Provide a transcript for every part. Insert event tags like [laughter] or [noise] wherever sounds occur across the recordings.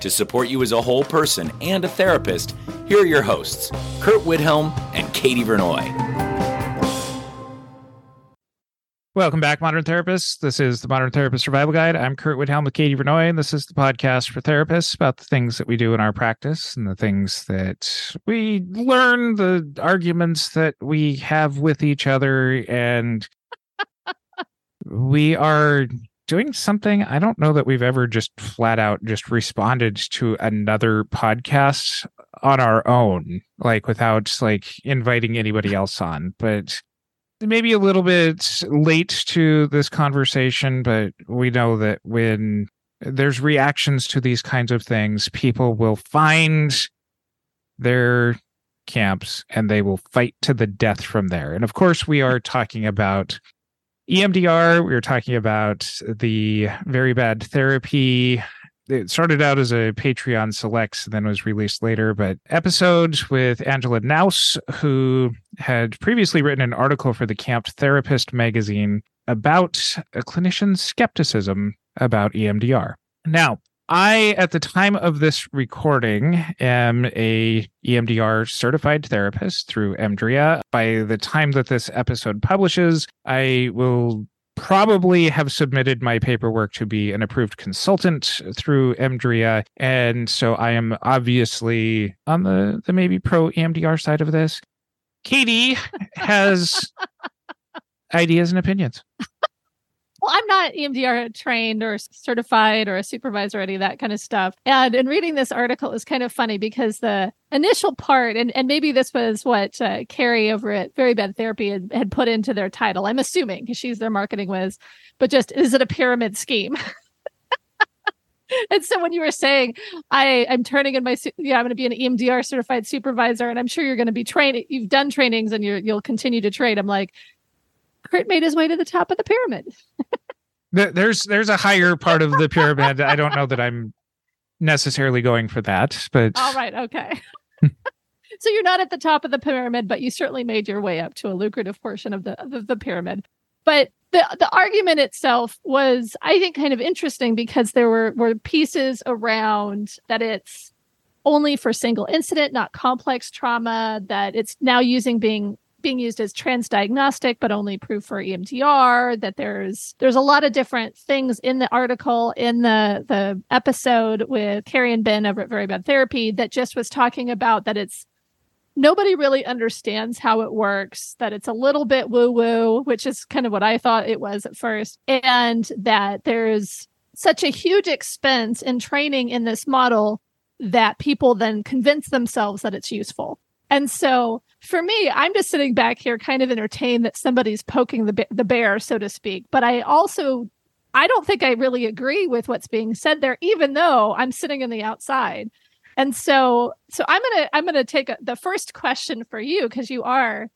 To support you as a whole person and a therapist, here are your hosts, Curt Widhelm and Katie Vernoy. Welcome back, Modern Therapists. This is the Modern Therapist Survival Guide. I'm Curt Widhelm with Katie Vernoy, and this is the podcast for therapists about the things that we do in our practice and the things that we learn, the arguments that we have with each other. And [laughs] we are doing something I don't know that we've ever just flat out just responded to another podcast on our own, like without like inviting anybody else on. But maybe a little bit late to this conversation, but we know that when there's reactions to these kinds of things, people will find their camps and they will fight to the death from there. And of course, we are talking about EMDR. We were talking about the very bad therapy it started out as a Patreon selects, then was released later. But episodes with Angela Naus, who had previously written an article for the CAMFT Therapist magazine about a clinician's skepticism about EMDR. Now, I, at the time of this recording, am a EMDR certified therapist through EMDRIA. By the time that this episode publishes, I will probably have submitted my paperwork to be an approved consultant through EMDRIA. And so I am obviously on the, the maybe pro EMDR side of this. Katie has [laughs] ideas and opinions. Well, I'm not EMDR trained or certified or a supervisor or any of that kind of stuff. And in reading this article is kind of funny because the initial part, and, and maybe this was what uh, Carrie over at Very Bad Therapy had, had put into their title. I'm assuming because she's their marketing whiz, but just is it a pyramid scheme? [laughs] and so when you were saying i i'm turning in my yeah i'm going to be an emdr certified supervisor and i'm sure you're going to be trained you've done trainings and you you'll continue to train i'm like Curt made his way to the top of the pyramid. There's there's a higher part of the pyramid. I don't know that I'm necessarily going for that, but all right, okay. so you're not at the top of the pyramid, but you certainly made your way up to a lucrative portion of the the, the pyramid. But the the argument itself was, I think, kind of interesting because there were were pieces around that it's only for single incident, not complex trauma. That it's now using being being used as transdiagnostic but only proof for EMDR that there's there's a lot of different things in the article in the the episode with Carrie and Ben over at Very Bad Therapy that just was talking about that it's nobody really understands how it works that it's a little bit woo woo which is kind of what I thought it was at first and that there's such a huge expense in training in this model that people then convince themselves that it's useful and so for me, I'm just sitting back here kind of entertained that somebody's poking the, the bear, so to speak. But I also, I don't think I really agree with what's being said there, even though I'm sitting in the outside. And so, so I'm gonna I'm gonna take a, the first question for you because you are.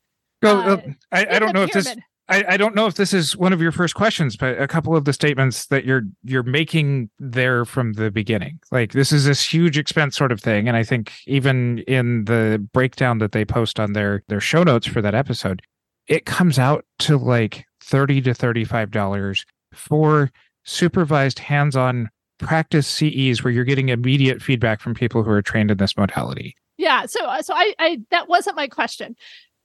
Well, uh, I, I don't know pyramid. if this I, I don't know if this is one of your first questions, but a couple of the statements that you're you're making there from the beginning, like this is this huge expense sort of thing, and I think even in the breakdown that they post on their their show notes for that episode, it comes out to like thirty to thirty five dollars for supervised hands-on practice CEs where you're getting immediate feedback from people who are trained in this modality. Yeah, so uh, so I, I that wasn't my question.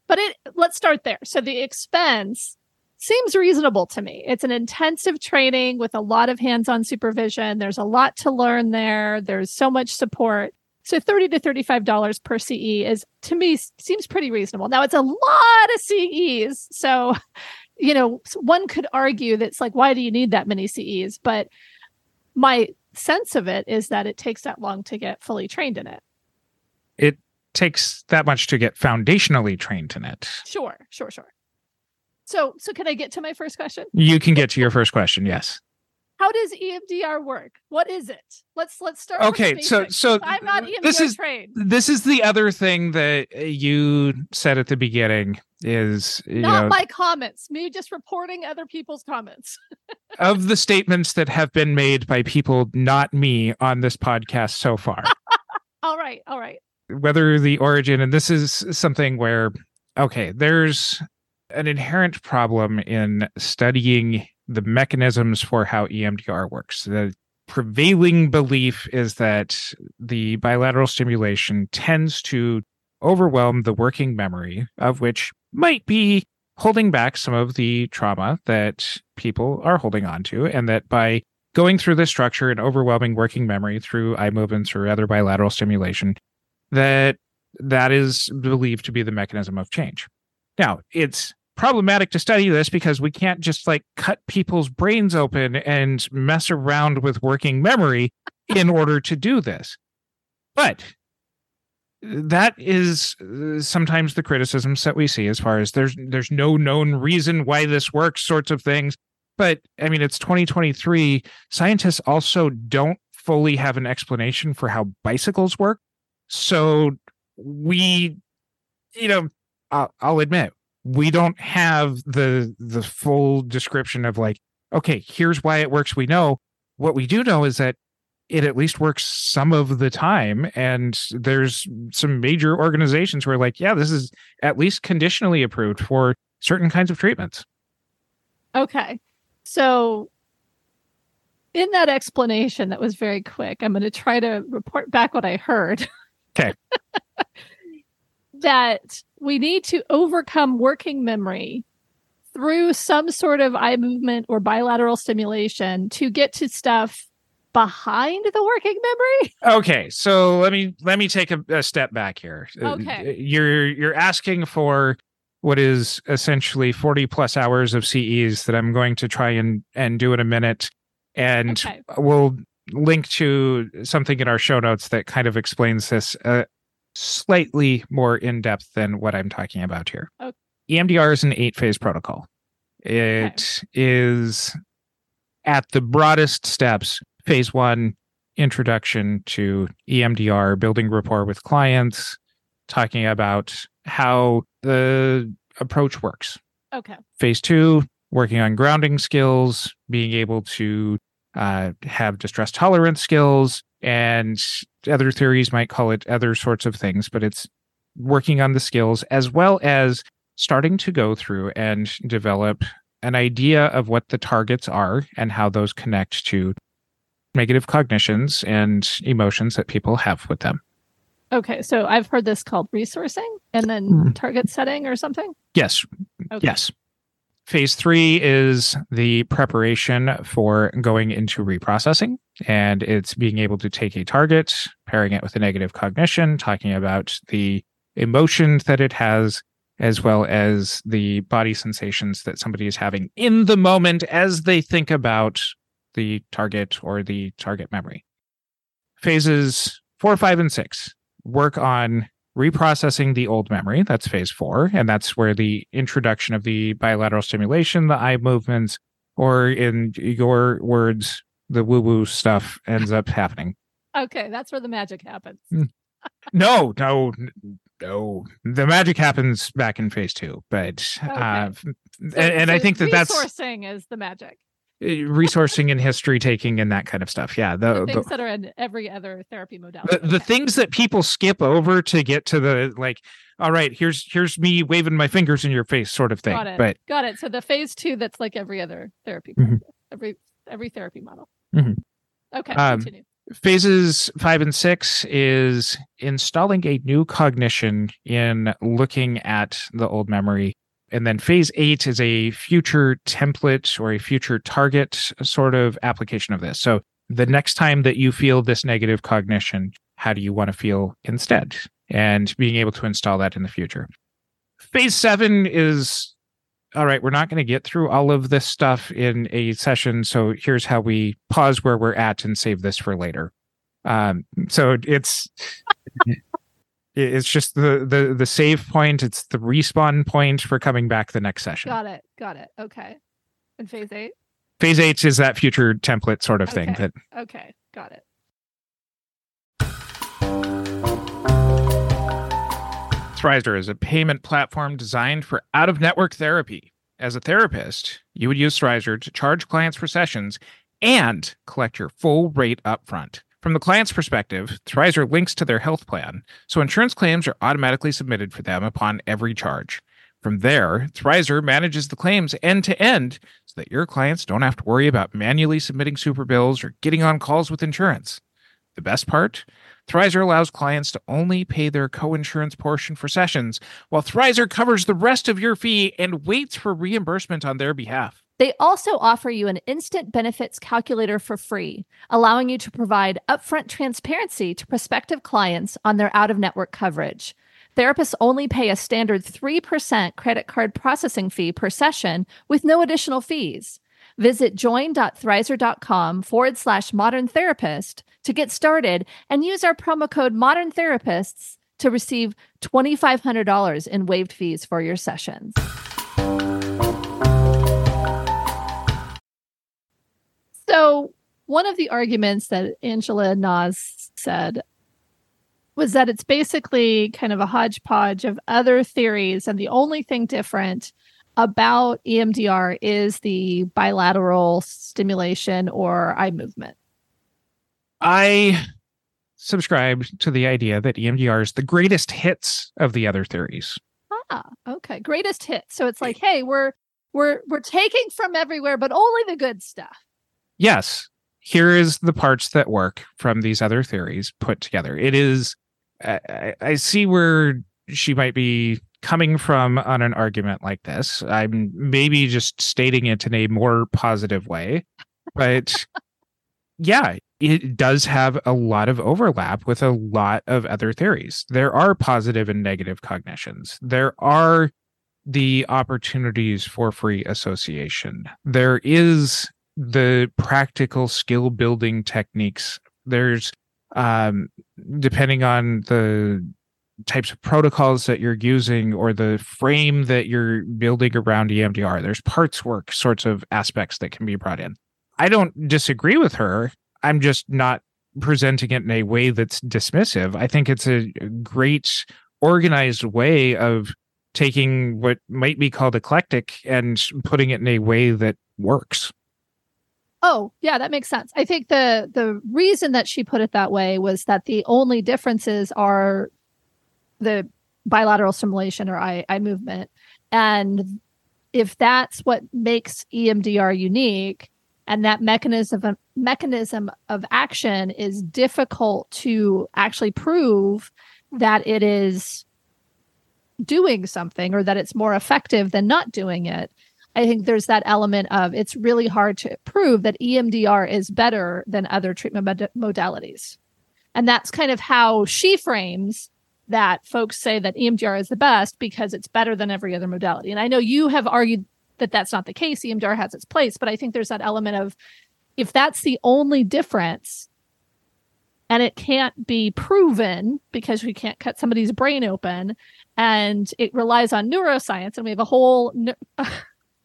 But it let's start there. So the expense seems reasonable to me. It's an intensive training with a lot of hands-on supervision. There's a lot to learn there. There's so much support. So 30 to 35 dollars per CE is to me seems pretty reasonable. Now it's a lot of CEs. So you know, one could argue that's like, why do you need that many CEs? But my sense of it is that it takes that long to get fully trained in it. It takes that much to get foundationally trained in it. Sure, sure, sure. So, so can I get to my first question? You can get to your first question. Yes. How does EMDR work? What is it? Let's let's start. Okay, so so I'm not EMDR this is trained. this is the other thing that you said at the beginning is you Not know my comments. Me just reporting other people's comments. [laughs] of the statements that have been made by people not me on this podcast so far. [laughs] all right, all right. Whether the origin and this is something where okay there's an inherent problem in studying the mechanisms for how EMDR works. The prevailing belief is that the bilateral stimulation tends to overwhelm the working memory of which might be holding back some of the trauma that people are holding on to and that by going through this structure and overwhelming working memory through eye movements or other bilateral stimulation that that is believed to be the mechanism of change. Now, it's problematic to study this because we can't just like cut people's brains open and mess around with working memory [laughs] in order to do this. But that is uh, sometimes the criticisms that we see as far as there's there's no known reason why this works sorts of things but i mean it's 2023 scientists also don't fully have an explanation for how bicycles work so we you know I'll, I'll admit we don't have the the full description of like okay here's why it works we know what we do know is that it at least works some of the time and there's some major organizations who are like yeah this is at least conditionally approved for certain kinds of treatments Okay. So, in that explanation that was very quick, I'm going to try to report back what I heard. [laughs] Okay. [laughs] that we need to overcome working memory through some sort of eye movement or bilateral stimulation to get to stuff behind the working memory. okay so let me let me take a, a step back here Uh, Okay. you're you're asking for what is essentially 40 plus hours of ces that i'm going to try and and do in a minute and Okay. we'll link to something in our show notes that kind of explains this uh, slightly more in depth than what I'm talking about here. Okay. EMDR is an eight phase protocol. It is at the broadest steps. Phase one, introduction to EMDR, building rapport with clients, talking about how the approach works Okay. phase two working on grounding skills being able to uh, have distress tolerance skills and other theories might call it other sorts of things but it's working on the skills as well as starting to go through and develop an idea of what the targets are and how those connect to negative cognitions and emotions that people have with them Okay. So I've heard this called resourcing and then Hmm. target setting or something. yes Okay. Yes. Phase three is the preparation for going into reprocessing, and it's being able to take a target, pairing it with a negative cognition, talking about the emotion that it has, as well as the body sensations that somebody is having in the moment as they think about the target or the target memory. Phases four, five, and six work on reprocessing the old memory. That's phase four. And that's where the introduction of the bilateral stimulation, the eye movements, or in your words, the woo woo stuff ends up happening. Okay. That's where the magic happens. No, no, no. The magic happens back in phase two. But, uh, So- and, and I think that that's resourcing is the magic. Resourcing and history taking and that kind of stuff. Yeah. The The, things the, that are in every other therapy modality. the, the things that people skip over to get to the like, all right, here's here's me waving my fingers in your face sort of thing. Got it. But Got it. So the phase two, that's like every other therapy, Mhm. every every therapy model. Mhm. Okay, Um, continue. phases five and six is installing a new cognition in looking at the old memory. And then phase eight is a future template or a future target sort of application of this. So the next time that you feel this negative cognition, how do you want to feel instead? And being able to install that in the future. Phase seven is all right, we're not going to get through all of this stuff in a session. So here's how we pause where we're at and save this for later. Um, so it's it's just the the the save point. It's the respawn point for coming back the next session. Got it. Got it. Okay. And phase eight. Phase eight is that future template sort of thing that Okay. Got it. Thrizer is a payment platform designed for out of network therapy. As a therapist, you would use Thrizer to charge clients for sessions and collect your full rate upfront. From the client's perspective, Thrizer links to their health plan, so insurance claims are automatically submitted for them upon every charge. From there, Thrizer manages the claims end to end so that your clients don't have to worry about manually submitting super bills or getting on calls with insurance. The best part? Thrizer allows clients to only pay their co-insurance portion for sessions, while Thrizer covers the rest of your fee and waits for reimbursement on their behalf. They also offer you an instant benefits calculator for free, allowing you to provide upfront transparency to prospective clients on their out of network coverage. Therapists only pay a standard 3% credit card processing fee per session with no additional fees. Visit join.thrizer.com forward slash modern therapist to get started and use our promo code modern therapists to receive $2,500 in waived fees for your sessions. So, one of the arguments that Angela Nas said was that it's basically kind of a hodgepodge of other theories, and the only thing different about EMDR is the bilateral stimulation or eye movement. I subscribe to the idea that EMDR is the greatest hits of the other theories. Ah, okay. Greatest hits. So it's like, hey, we're we're we're taking from everywhere, but only the good stuff. Yes, here is the parts that work from these other theories put together. It is, I, I- see where she might be coming from on an argument like this. I'm maybe just stating it in a more positive way, but yeah, it does have a lot of overlap with a lot of other theories. There are positive and negative cognitions. There are the opportunities for free association. There is the practical skill building techniques. There's um depending on the types of protocols that you're using or the frame that you're building around EMDR. There's parts work sorts of aspects that can be brought in. I don't disagree with her. I'm just not presenting it in a way that's dismissive. I think it's a great organized way of taking what might be called eclectic and putting it in a way that works. Oh, yeah, that makes sense. I think the the reason that she put it that way was that the only differences are the bilateral stimulation or eye, eye movement. And if that's what makes EMDR unique and that mechanism of, mechanism of action is difficult to actually prove that it is doing something or that it's more effective than not doing it, I think there's that element of it's really hard to prove that EMDR is better than other treatment mod- modalities. And that's kind of how she frames that folks say that EMDR is the best because it's better than every other modality. And I know you have argued that that's not the case. EMDR has its place, but I think there's that element of if that's the only difference and it can't be proven because we can't cut somebody's brain open and it relies on neuroscience and we have a whole neu- [laughs]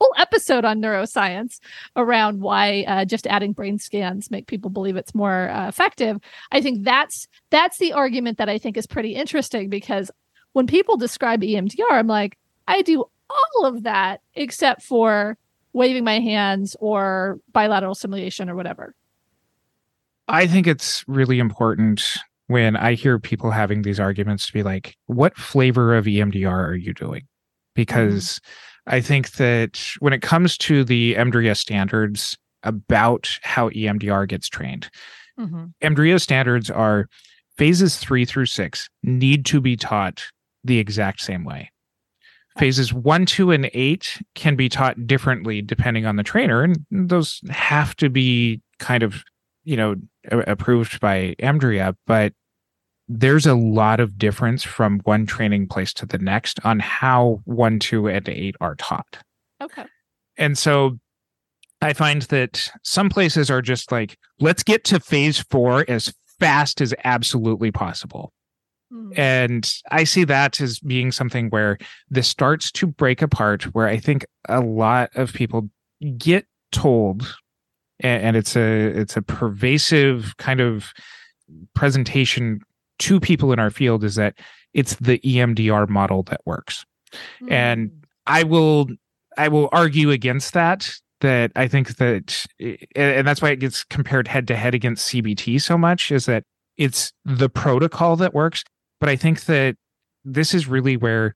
whole episode on neuroscience around why uh, just adding brain scans make people believe it's more uh, effective. I think that's that's the argument that i think is pretty interesting because when people describe emdr i'm like i do all of that except for waving my hands or bilateral stimulation or whatever. I think it's really important when I hear people having these arguments to be like, what flavor of EMDR are you doing? Because I think that when it comes to the EMDRIA standards about how EMDR gets trained, mm-hmm. EMDRIA standards are phases three through six need to be taught the exact same way. Phases one, two, and eight can be taught differently depending on the trainer, and those have to be kind of, you know, approved by EMDRIA, but there's a lot of difference from one training place to the next on how one, two, and eight are taught. Okay. And so I find that some places are just like, let's get to phase four as fast as absolutely possible. Mm. And I see that as being something where this starts to break apart, where I think a lot of people get told, and, and it's a it's a pervasive kind of presentation to people in our field is that it's the EMDR model that works. And Mm. I will I will argue against that that I think that and that's why it gets compared head to head against CBT so much is that it's the protocol that works but I think that this is really where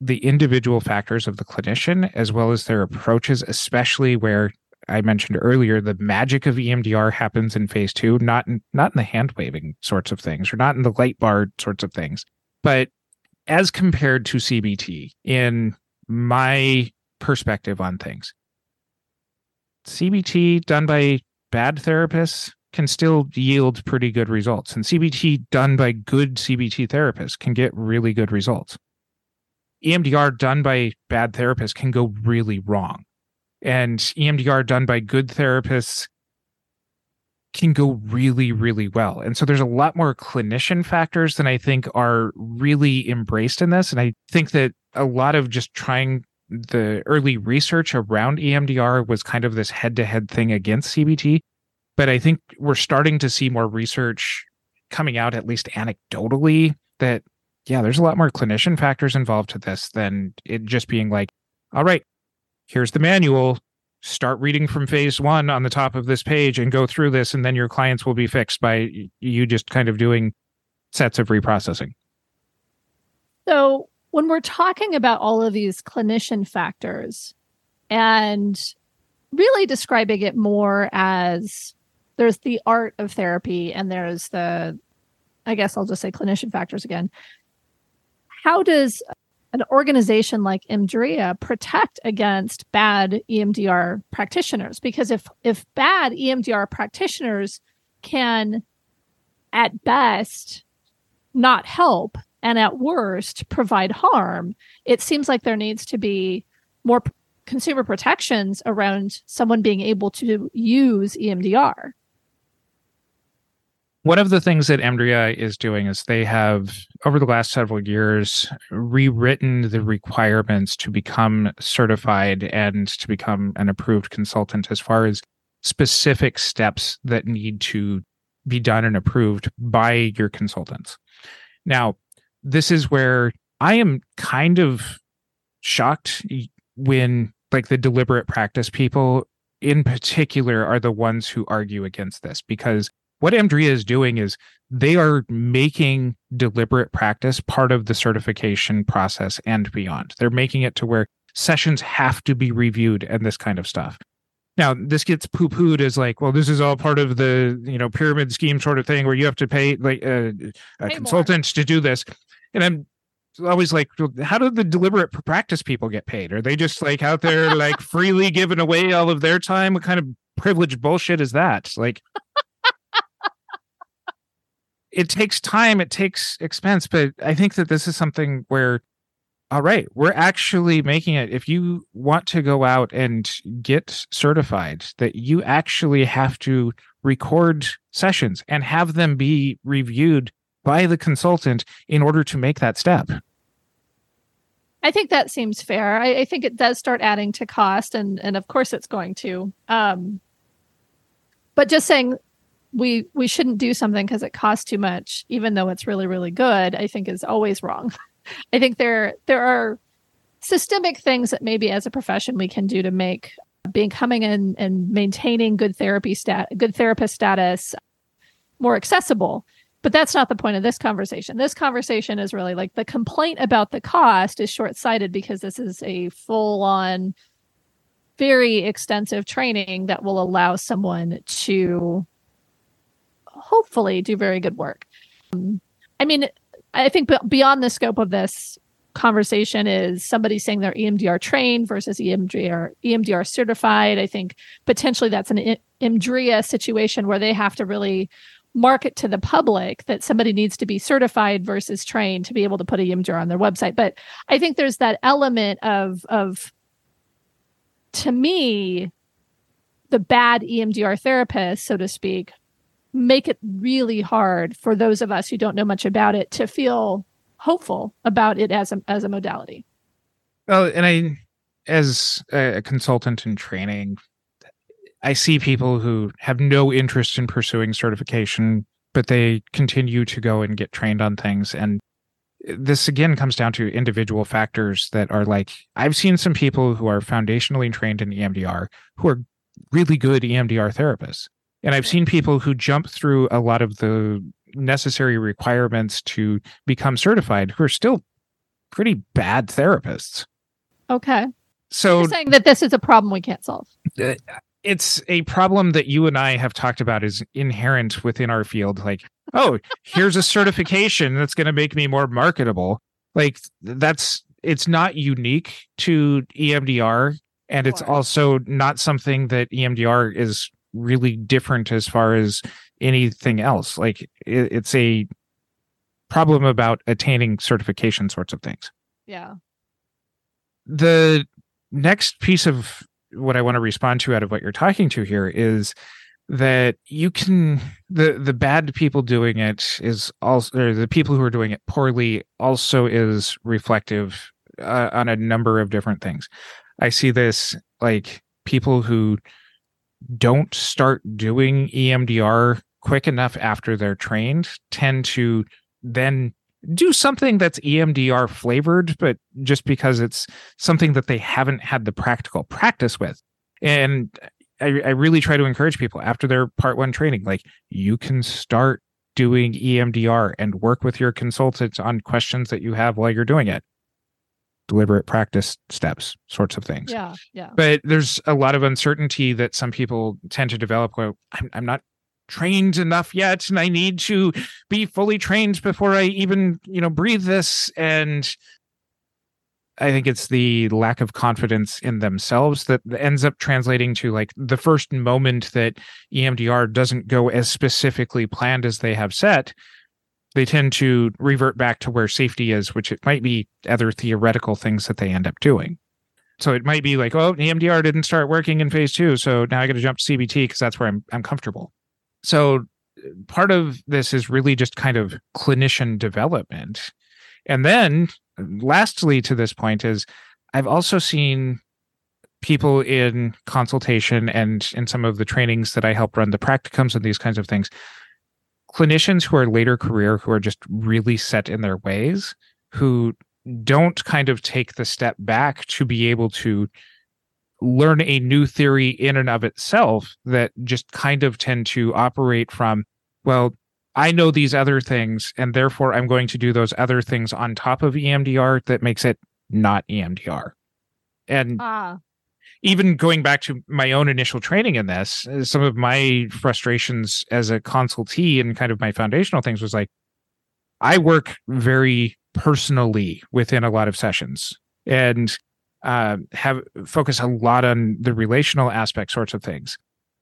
the individual factors of the clinician as well as their approaches especially where I mentioned earlier the magic of EMDR happens in phase 2 not in, not in the hand waving sorts of things or not in the light bar sorts of things but as compared to CBT in my perspective on things. CBT done by bad therapists can still yield pretty good results, and CBT done by good CBT therapists can get really good results. EMDR done by bad therapists can go really wrong, and EMDR done by good therapists can go really, really well. And so there's a lot more clinician factors than I think are really embraced in this. And I think that a lot of just trying the early research around EMDR was kind of this head to head thing against CBT. But I think we're starting to see more research coming out, at least anecdotally, that, yeah, there's a lot more clinician factors involved to this than it just being like, all right, here's the manual. Start reading from phase one on the top of this page and go through this, and then your clients will be fixed by you just kind of doing sets of reprocessing. So, when we're talking about all of these clinician factors and really describing it more as there's the art of therapy and there's the, I guess I'll just say clinician factors again. How does an organization like Emdria protect against bad EMDR practitioners? Because if if bad EMDR practitioners can at best not help and at worst provide harm, it seems like there needs to be more p- consumer protections around someone being able to use EMDR. One of the things that Emdria is doing is they have, over the last several years, rewritten the requirements to become certified and to become an approved consultant as far as specific steps that need to be done and approved by your consultants. Now, this is where I am kind of shocked when, like, the deliberate practice people in particular are the ones who argue against this because what Emdria is doing is they are making deliberate practice part of the certification process and beyond. They're making it to where sessions have to be reviewed and this kind of stuff. Now, this gets poo-pooed as like, well, this is all part of the you know pyramid scheme sort of thing where you have to pay like uh, a, a consultant to do this, and I'm always like, how do the deliberate practice people get paid? Are they just like out there like [laughs] freely giving away all of their time? What kind of privileged bullshit is that? Like, it takes time, it takes expense, but I think that this is something where, all right, we're actually making it. If you want to go out and get certified, that you actually have to record sessions and have them be reviewed by the consultant in order to make that step. I think that seems fair. I, I think it does start adding to cost, and and of course it's going to. Um, but just saying we we shouldn't do something because it costs too much, even though it's really really good, I think is always wrong. [laughs] I think there there are systemic things that maybe as a profession we can do to make being coming in and maintaining good therapy stat good therapist status more accessible but that's not the point of this conversation this conversation is really like the complaint about the cost is short-sighted because this is a full-on very extensive training that will allow someone to hopefully do very good work Um, i mean i think be- beyond the scope of this conversation is somebody saying they're EMDR trained versus EMDR EMDR certified. I think potentially that's an EMDRIA situation where they have to really market to the public that somebody needs to be certified versus trained to be able to put a EMDR on their website. But I think there's that element of of to me, the bad EMDR therapist, so to speak, make it really hard for those of us who don't know much about it to feel hopeful about it as a as a modality. Well, and I, as a consultant in training, I see people who have no interest in pursuing certification, but they continue to go and get trained on things. And this again comes down to individual factors that are like I've seen some people who are foundationally trained in EMDR who are really good EMDR therapists. And I've seen people who jump through a lot of the necessary requirements to become certified who are still pretty bad therapists. Okay. So You're saying that this is a problem we can't solve. Uh, it's a problem that you and I have talked about is inherent within our field. Like, oh, here's a certification that's going to make me more marketable. Like that's it's not unique to EMDR, and it's also not something that EMDR is really different as far as anything else. Like it, it's a problem about attaining certification sorts of things. Yeah. The next piece of what I want to respond to out of what you're talking to here is that you can the the bad people doing it is also or the people who are doing it poorly also is reflective uh, on a number of different things. I see this like people who don't start doing EMDR quick enough after they're trained tend to then do something that's EMDR flavored, but just because it's something that they haven't had the practical practice with. And I, I really try to encourage people after their part one training, like you can start doing EMDR and work with your consultants on questions that you have while you're doing it. Deliberate practice steps, sorts of things. Yeah. Yeah. But there's a lot of uncertainty that some people tend to develop. Well, I'm, I'm not trained enough yet and i need to be fully trained before i even you know breathe this and i think it's the lack of confidence in themselves that ends up translating to like the first moment that emdr doesn't go as specifically planned as they have set they tend to revert back to where safety is which it might be other theoretical things that they end up doing so it might be like oh emdr didn't start working in phase two so now i got to jump to cbt because that's where i'm, I'm comfortable so uh, part of this is really just kind of clinician development. And then uh, lastly to this point is I've also seen people in consultation and in some of the trainings that I help run the practicums and these kinds of things clinicians who are later career who are just really set in their ways who don't kind of take the step back to be able to learn a new theory in and of itself that just kind of tend to operate from, well, I know these other things, and therefore I'm going to do those other things on top of EMDR that makes it not EMDR. And ah. Even going back to my own initial training in this, uh, some of my frustrations as a consultee and kind of my foundational things was like, I work very personally within a lot of sessions. And uh, have focus a lot on the relational aspect sorts of things.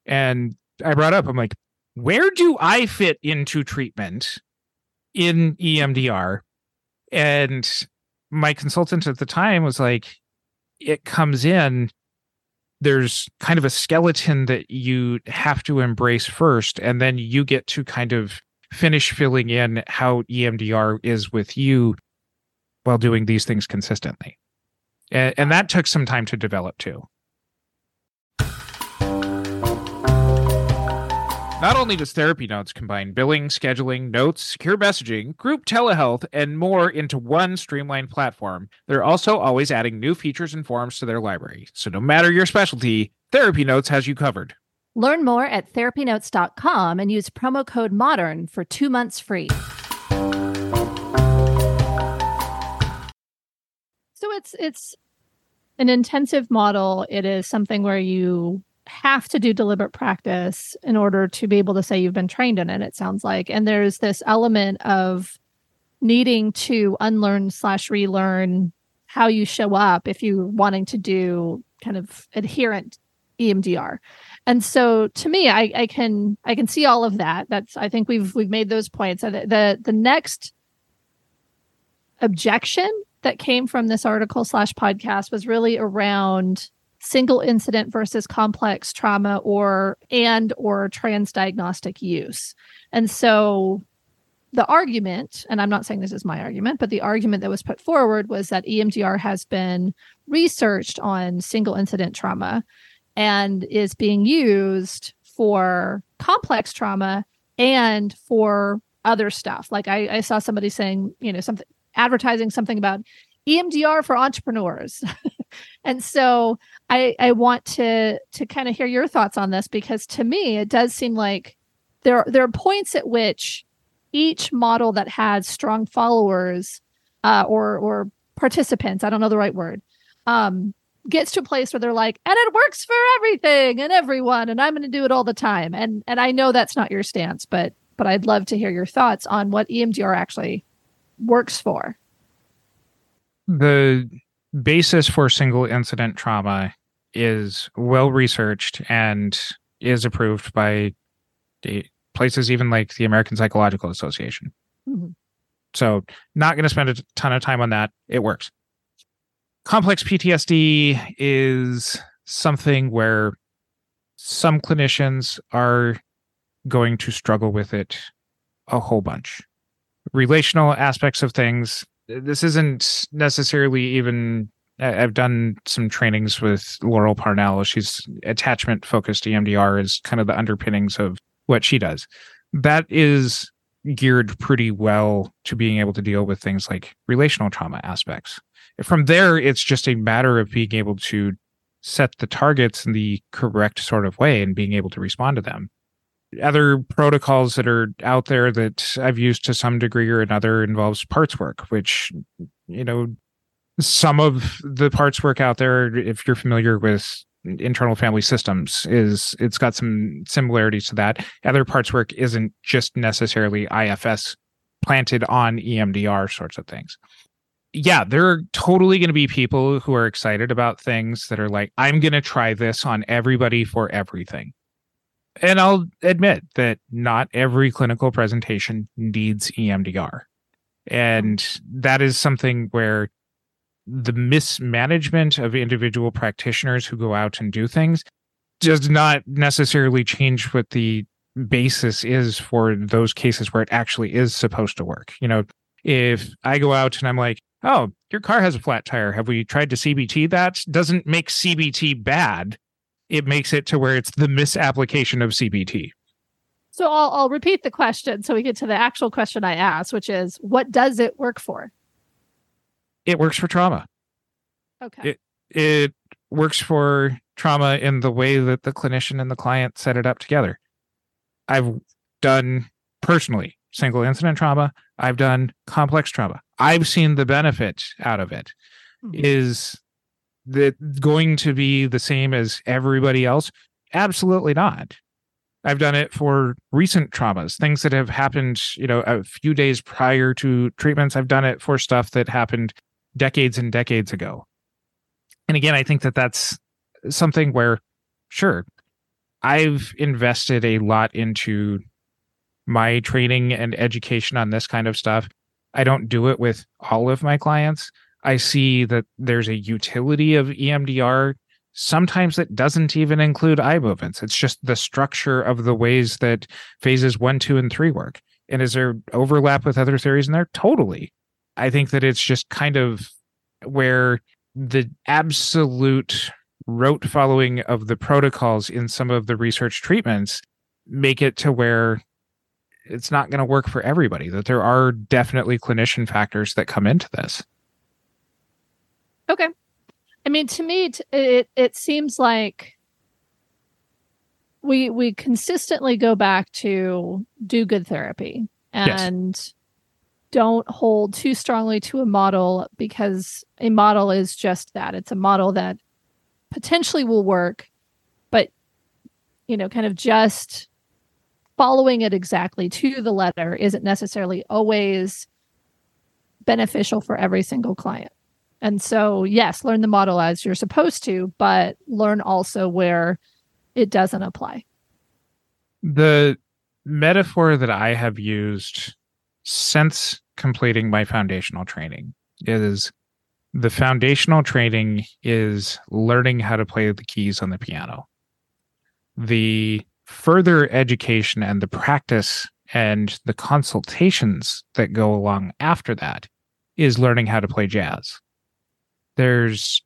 And I brought up, I'm like, where do I fit into treatment in EMDR? And my consultant at the time was like, it comes in, there's kind of a skeleton that you have to embrace first, and then you get to kind of finish filling in how EMDR is with you while doing these things consistently and, and that took some time to develop too. Not only does Therapy Notes combine billing, scheduling, notes, secure messaging, group telehealth, and more into one streamlined platform, they're also always adding new features and forms to their library. So no matter your specialty, Therapy Notes has you covered. Learn more at therapynotes.com and use promo code MODERN for two months free. So it's it's an intensive model. It is something where you have to do deliberate practice in order to be able to say you've been trained in it. It sounds like, and there's this element of needing to unlearn slash relearn how you show up if you're wanting to do kind of adherent EMDR. And so to me, I, I can I can see all of that. That's I think we've we've made those points. The the, the next objection that came from this article slash podcast was really around single incident versus complex trauma or and or transdiagnostic use. And so the argument, and I'm not saying this is my argument, but the argument that was put forward was that EMDR has been researched on single incident trauma and is being used for complex trauma and for other stuff. Like I, I saw somebody saying, you know, something advertising something about EMDR for entrepreneurs. [laughs] and so I I want to to kind of hear your thoughts on this because to me it does seem like there there are points at which each model that has strong followers uh, or or participants, I don't know the right word, um, gets to a place where they're like, and it works for everything and everyone, and I'm going to do it all the time. And and I know that's not your stance, but but I'd love to hear your thoughts on what EMDR actually works for. The basis for single incident trauma is well researched and is approved by the places even like the American Psychological Association. Mm-hmm. So, not going to spend a ton of time on that. It works. Complex PTSD is something where some clinicians are going to struggle with it a whole bunch. Relational aspects of things, this isn't necessarily even. I've done some trainings with Laurel Parnell. She's attachment focused EMDR is kind of the underpinnings of what she does. That is geared pretty well to being able to deal with things like relational trauma aspects. From there, it's just a matter of being able to set the targets in the correct sort of way and being able to respond to them. Other protocols that are out there that I've used to some degree or another involves parts work, which, you know, some of the parts work out there, if you're familiar with internal family systems is it's got some similarities to that. Other parts work isn't just necessarily ifs planted on emdr sorts of things. Yeah there are totally going to be people who are excited about things that are like i'm going to try this on everybody for everything and i'll admit that not every clinical presentation needs emdr and that is something where the mismanagement of individual practitioners who go out and do things does not necessarily change what the basis is for those cases where it actually is supposed to work. You know, if I go out and I'm like, oh, your car has a flat tire. Have we tried to CBT that? Doesn't make CBT bad. It makes it to where it's the misapplication of CBT. So I'll, I'll repeat the question so we get to the actual question I asked, which is what does it work for? it works for trauma. Okay. It it works for trauma in the way that the clinician and the client set it up together. I've done personally single incident trauma. I've done complex trauma. I've seen the benefit out of it. Mm-hmm. Is that going to be the same as everybody else? Absolutely not. I've done it for recent traumas, things that have happened, you know, a few days prior to treatments. I've done it for stuff that happened decades and decades ago. And again, I think that that's something where, sure, I've invested a lot into my training and education on this kind of stuff. I don't do it with all of my clients. I see that there's a utility of EMDR. Sometimes it doesn't even include eye movements. It's just the structure of the ways that phases one, two, and three work. And is there overlap with other theories in there? Totally. I think that it's just kind of where the absolute rote following of the protocols in some of the research treatments make it to where it's not going to work for everybody that there are definitely clinician factors that come into this okay i mean to me it it seems like we we consistently go back to do good therapy and yes don't hold too strongly to a model because a model is just that. It's a model that potentially will work, but you know, kind of just following it exactly to the letter isn't necessarily always beneficial for every single client. And so, yes, learn the model as you're supposed to, but learn also where it doesn't apply. The metaphor that I have used since completing my foundational training is the foundational training is learning how to play the keys on the piano. The further education and the practice and the consultations that go along after that is learning how to play jazz. There's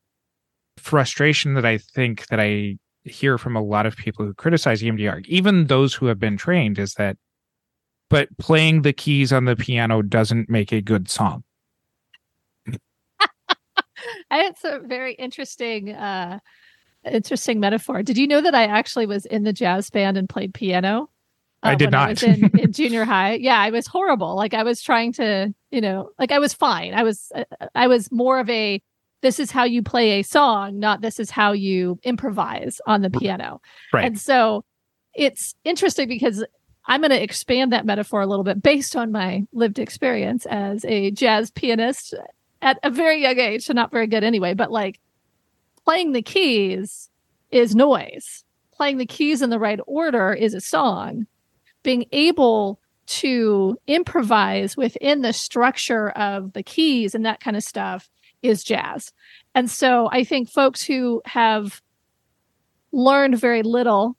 frustration that I think that I hear from a lot of people who criticize EMDR, even those who have been trained, is that but playing the keys on the piano doesn't make a good song. [laughs] It's a very interesting uh interesting metaphor. Did you know that I actually was in the jazz band and played piano? I did not. I was in, in [laughs] junior high. Yeah, I was horrible. Like I was trying to, you know, like I was fine. I was, uh, I was more of a, this is how you play a song, not this is how you improvise on the piano. Right. And so it's interesting because I'm going to expand that metaphor a little bit based on my lived experience as a jazz pianist at a very young age, so not very good anyway, but like playing the keys is noise. Playing the keys in the right order is a song being able to improvise within the structure of the keys and that kind of stuff is jazz. And so I think folks who have learned very little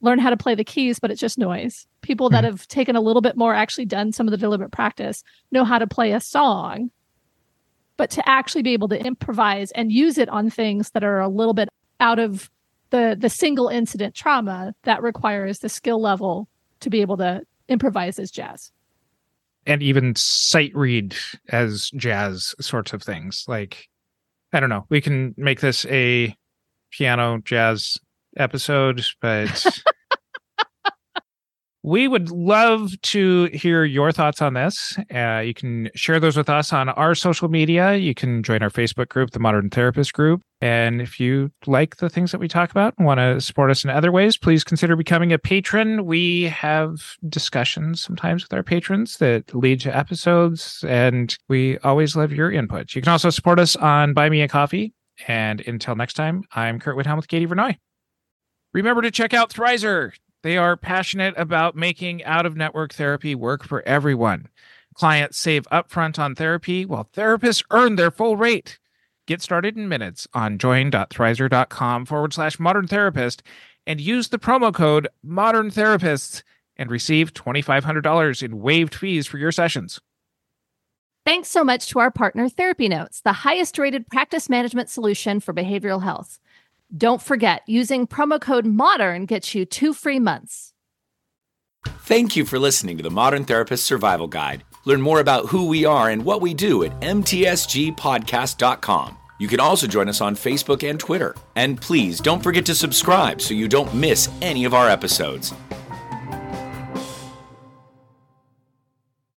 learn how to play the keys, but it's just noise. People that mm-hmm. have taken a little bit more, actually done some of the deliberate practice, know how to play a song. But to actually be able to improvise and use it on things that are a little bit out of the the single incident trauma that requires the skill level to be able to improvise as jazz and even sight read as jazz sorts of things. Like i don't know we can make this a piano jazz episode but [laughs] we would love to hear your thoughts on this. Uh, you can share those with us on our social media. You can join our Facebook group, the Modern Therapist Group. And if you like the things that we talk about and want to support us in other ways, please consider becoming a patron. We have discussions sometimes with our patrons that lead to episodes, and we always love your input. You can also support us on Buy Me a Coffee. And until next time, I'm Curt Widhelm with Katie Vernoy. Remember to check out Thrizer. They are passionate about making out of network therapy work for everyone. Clients save upfront on therapy while therapists earn their full rate. Get started in minutes on join.thrizer.com forward slash modern therapist and use the promo code modern therapists and receive $2,500 in waived fees for your sessions. Thanks so much to our partner, Therapy Notes, the highest rated practice management solution for behavioral health. Don't forget, using promo code MODERN gets you two free months. Thank you for listening to the Modern Therapist Survival Guide. Learn more about who we are and what we do at mtsgpodcast.com. You can also join us on Facebook and Twitter. And please don't forget to subscribe so you don't miss any of our episodes.